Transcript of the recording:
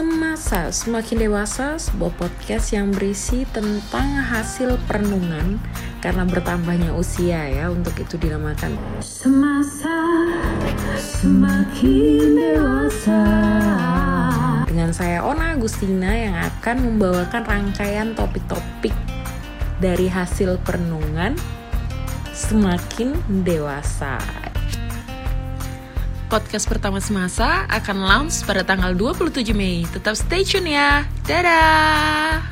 Semasa Semakin Dewasa, sebuah podcast yang berisi tentang hasil perenungan karena bertambahnya usia ya, untuk itu dinamakan Semasa Semakin Dewasa dengan saya Ona Agustina yang akan membawakan rangkaian topik-topik dari hasil perenungan semakin dewasa. Podcast pertama semasa akan launch pada tanggal 27 Mei. Tetap stay tune ya. Dadah!